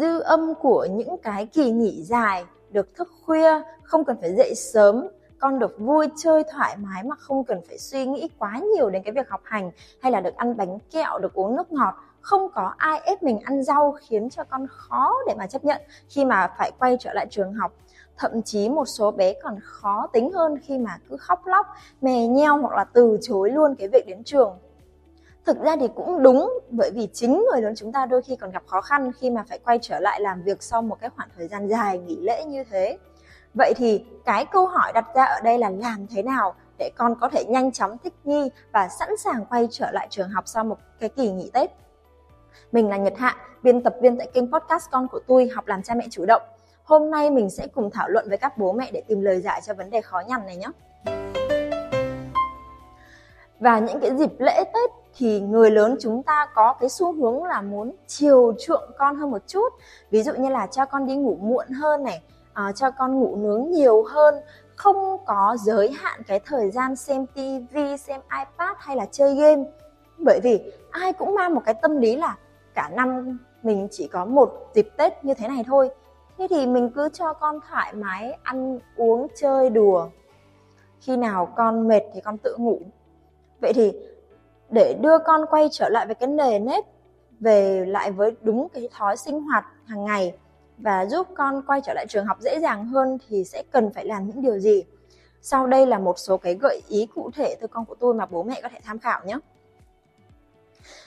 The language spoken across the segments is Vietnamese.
dư âm của những cái kỳ nghỉ dài được thức khuya, không cần phải dậy sớm. Con được vui, chơi thoải mái mà không cần phải suy nghĩ quá nhiều đến cái việc học hành hay là được ăn bánh kẹo, được uống nước ngọt. Không có ai ép mình ăn rau khiến cho con khó để mà chấp nhận khi mà phải quay trở lại trường học. Thậm chí một số bé còn khó tính hơn khi mà cứ khóc lóc, mè nheo hoặc là từ chối luôn cái việc đến trường thực ra thì cũng đúng, bởi vì chính người lớn chúng ta đôi khi còn gặp khó khăn khi mà phải quay trở lại làm việc sau một cái khoảng thời gian dài nghỉ lễ như thế. Vậy thì cái câu hỏi đặt ra ở đây là làm thế nào để con có thể nhanh chóng thích nghi và sẵn sàng quay trở lại trường học sau một cái kỳ nghỉ tết? Mình là nhật hạ, biên tập viên tại kênh podcast con của tôi, học làm cha mẹ chủ động. Hôm nay mình sẽ cùng thảo luận với các bố mẹ để tìm lời giải cho vấn đề khó nhằn này nhé. Và những cái dịp lễ tết thì người lớn chúng ta có cái xu hướng là muốn chiều chuộng con hơn một chút. Ví dụ như là cho con đi ngủ muộn hơn này à, cho con ngủ nướng nhiều hơn không có giới hạn cái thời gian xem tivi xem ipad hay là chơi game. Bởi vì ai cũng mang một cái tâm lý là cả năm mình chỉ có một dịp tết như thế này thôi. Thế thì mình cứ cho con thoải mái ăn uống chơi đùa. Khi nào con mệt thì con tự ngủ. Vậy thì để đưa con quay trở lại với cái nề nếp, về lại với đúng cái thói sinh hoạt hàng ngày và giúp con quay trở lại trường học dễ dàng hơn thì sẽ cần phải làm những điều gì? Sau đây là một số cái gợi ý cụ thể từ con của tôi mà bố mẹ có thể tham khảo nhé.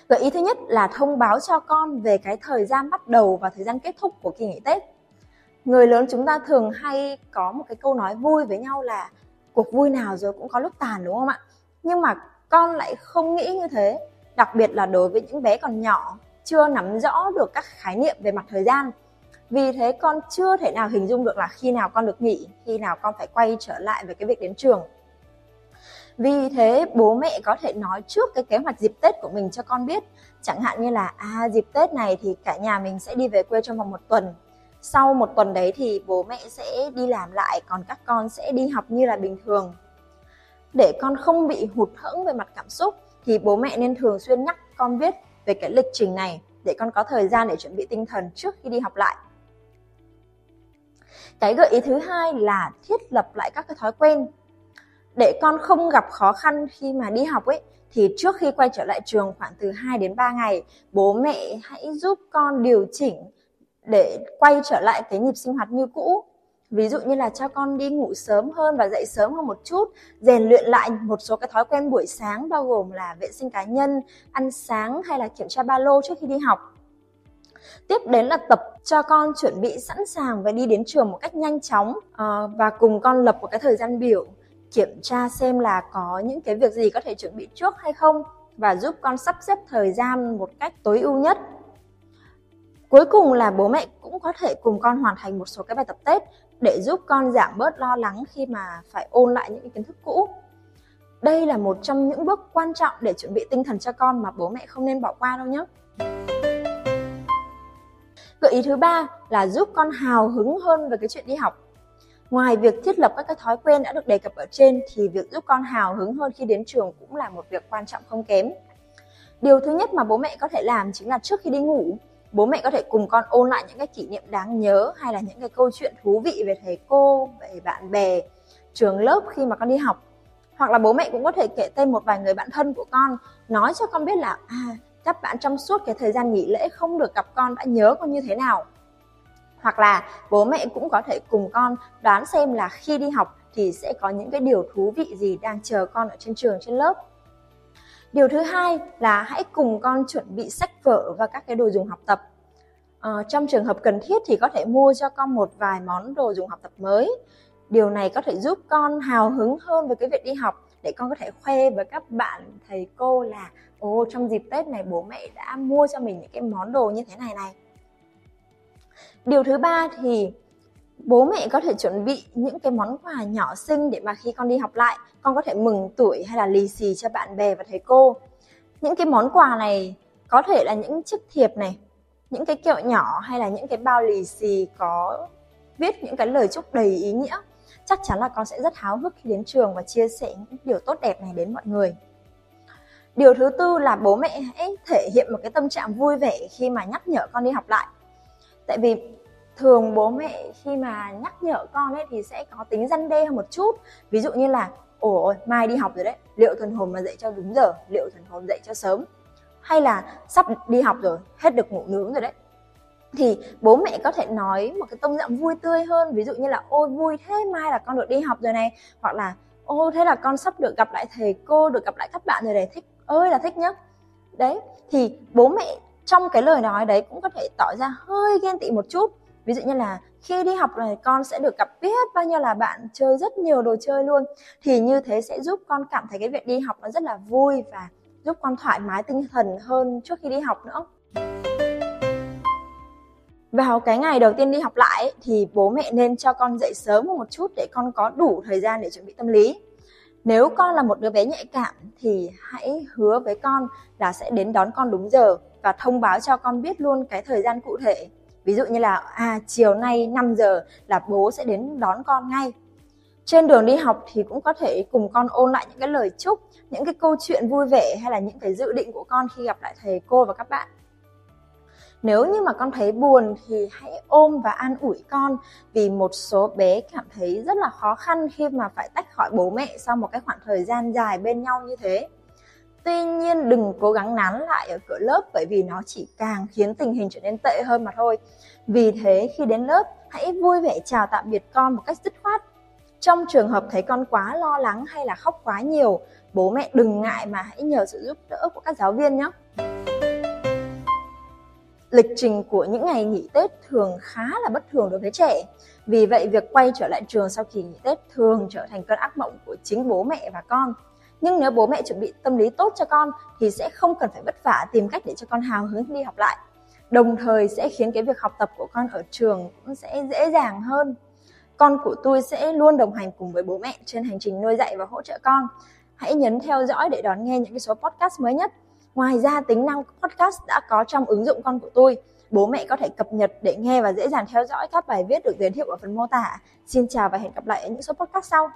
Gợi ý thứ nhất là thông báo cho con về cái thời gian bắt đầu và thời gian kết thúc của kỳ nghỉ tết. Người lớn chúng ta thường hay có một cái câu nói vui với nhau là cuộc vui nào rồi cũng có lúc tàn đúng không ạ? Nhưng mà con lại không nghĩ như thế. Đặc biệt là đối với những bé còn nhỏ, chưa nắm rõ được các khái niệm về mặt thời gian. Vì thế con chưa thể nào hình dung được là khi nào con được nghỉ, khi nào con phải quay trở lại về cái việc đến trường. Vì thế bố mẹ có thể nói trước cái kế hoạch dịp tết của mình cho con biết. Chẳng hạn như là à dịp tết này thì cả nhà mình sẽ đi về quê trong vòng một tuần. Sau một tuần đấy thì bố mẹ sẽ đi làm lại, còn các con sẽ đi học như là bình thường để con không bị hụt hẫng về mặt cảm xúc, thì bố mẹ nên thường xuyên nhắc con biết về cái lịch trình này để con có thời gian để chuẩn bị tinh thần trước khi đi học lại. Cái gợi ý thứ hai là thiết lập lại các cái thói quen. Để con không gặp khó khăn khi mà đi học ấy, thì trước khi quay trở lại trường khoảng từ 2 đến 3 ngày, bố mẹ hãy giúp con điều chỉnh để quay trở lại cái nhịp sinh hoạt như cũ ví dụ như là cho con đi ngủ sớm hơn và dậy sớm hơn một chút rèn luyện lại một số cái thói quen buổi sáng bao gồm là vệ sinh cá nhân ăn sáng hay là kiểm tra ba lô trước khi đi học. Tiếp đến là tập cho con chuẩn bị sẵn sàng và đi đến trường một cách nhanh chóng à, và cùng con lập một cái thời gian biểu kiểm tra xem là có những cái việc gì có thể chuẩn bị trước hay không và giúp con sắp xếp thời gian một cách tối ưu nhất. Cuối cùng là bố mẹ cũng có thể cùng con hoàn thành một số cái bài tập tết để giúp con giảm bớt lo lắng khi mà phải ôn lại những kiến thức cũ. Đây là một trong những bước quan trọng để chuẩn bị tinh thần cho con mà bố mẹ không nên bỏ qua đâu nhé. Gợi ý thứ ba là giúp con hào hứng hơn về cái chuyện đi học. Ngoài việc thiết lập các cái thói quen đã được đề cập ở trên thì việc giúp con hào hứng hơn khi đến trường cũng là một việc quan trọng không kém. Điều thứ nhất mà bố mẹ có thể làm chính là trước khi đi ngủ bố mẹ có thể cùng con ôn lại những cái kỷ niệm đáng nhớ hay là những cái câu chuyện thú vị về thầy cô, về bạn bè, trường lớp khi mà con đi học. Hoặc là bố mẹ cũng có thể kể tên một vài người bạn thân của con, nói cho con biết là à các bạn trong suốt cái thời gian nghỉ lễ không được gặp con, đã nhớ con như thế nào. Hoặc là bố mẹ cũng có thể cùng con đoán xem là khi đi học thì sẽ có những cái điều thú vị gì đang chờ con ở trên trường, trên lớp điều thứ hai là hãy cùng con chuẩn bị sách vở và các cái đồ dùng học tập. À, trong trường hợp cần thiết thì có thể mua cho con một vài món đồ dùng học tập mới. Điều này có thể giúp con hào hứng hơn về cái việc đi học để con có thể khoe với các bạn thầy cô là ồ trong dịp tết này bố mẹ đã mua cho mình những cái món đồ như thế này này. Điều thứ ba thì bố mẹ có thể chuẩn bị những cái món quà nhỏ xinh để mà khi con đi học lại, con có thể mừng tuổi hay là lì xì cho bạn bè và thầy cô. Những cái món quà này có thể là những chiếc thiệp này, những cái kẹo nhỏ hay là những cái bao lì xì có viết những cái lời chúc đầy ý nghĩa. Chắc chắn là con sẽ rất háo hức khi đến trường và chia sẻ những điều tốt đẹp này đến mọi người. Điều thứ tư là bố mẹ hãy thể hiện một cái tâm trạng vui vẻ khi mà nhắc nhở con đi học lại. Tại vì thường bố mẹ khi mà nhắc nhở con ấy thì sẽ có tính răn đe hơn một chút. Ví dụ như là ồ mai đi học rồi đấy, liệu thần hồn mà dậy cho đúng giờ, liệu thần hồn dậy cho sớm? Hay là, sắp đi học rồi, hết được ngủ nướng rồi đấy. Thì bố mẹ có thể nói một cái tông giọng vui tươi hơn, ví dụ như là, ôi, vui thế, mai là con được đi học rồi này. Hoặc là, ô, thế là con sắp được gặp lại thầy cô, được gặp lại các bạn rồi này, thích, ơi là thích nhá. Đấy, thì bố mẹ trong cái lời nói đấy cũng có thể tỏ ra hơi ghen tị một chút ví dụ như là khi đi học này, con sẽ được gặp biết bao nhiêu là bạn, chơi rất nhiều đồ chơi luôn. Thì như thế sẽ giúp con cảm thấy cái việc đi học nó rất là vui và giúp con thoải mái tinh thần hơn trước khi đi học nữa. Vào cái ngày đầu tiên đi học lại thì bố mẹ nên cho con dậy sớm một chút để con có đủ thời gian để chuẩn bị tâm lý. Nếu con là một đứa bé nhạy cảm thì hãy hứa với con là sẽ đến đón con đúng giờ và thông báo cho con biết luôn cái thời gian cụ thể ví dụ như là à chiều nay 5 giờ là bố sẽ đến đón con ngay. Trên đường đi học thì cũng có thể cùng con ôn lại những cái lời chúc, những cái câu chuyện vui vẻ hay là những cái dự định của con khi gặp lại thầy cô và các bạn. Nếu như mà con thấy buồn thì hãy ôm và an ủi con vì một số bé cảm thấy rất là khó khăn khi mà phải tách khỏi bố mẹ sau một cái khoảng thời gian dài bên nhau như thế. Tuy nhiên đừng cố gắng nán lại ở cửa lớp bởi vì nó chỉ càng khiến tình hình trở nên tệ hơn mà thôi. Vì thế khi đến lớp, hãy vui vẻ chào tạm biệt con một cách dứt khoát. Trong trường hợp thấy con quá lo lắng hay là khóc quá nhiều, bố mẹ đừng ngại mà hãy nhờ sự giúp đỡ của các giáo viên nhé. Lịch trình của những ngày nghỉ Tết thường khá là bất thường đối với trẻ. Vì vậy việc quay trở lại trường sau kỳ nghỉ Tết thường trở thành cơn ác mộng của chính bố mẹ và con nhưng nếu bố mẹ chuẩn bị tâm lý tốt cho con thì sẽ không cần phải vất vả tìm cách để cho con hào hứng đi học lại. Đồng thời sẽ khiến cái việc học tập của con ở trường cũng sẽ dễ dàng hơn. Con của tôi sẽ luôn đồng hành cùng với bố mẹ trên hành trình nuôi dạy và hỗ trợ con. Hãy nhấn theo dõi để đón nghe những cái số podcast mới nhất. Ngoài ra, tính năng podcast đã có trong ứng dụng con của tôi. Bố mẹ có thể cập nhật để nghe và dễ dàng theo dõi các bài viết được giới thiệu ở phần mô tả. Xin chào và hẹn gặp lại ở những số podcast sau.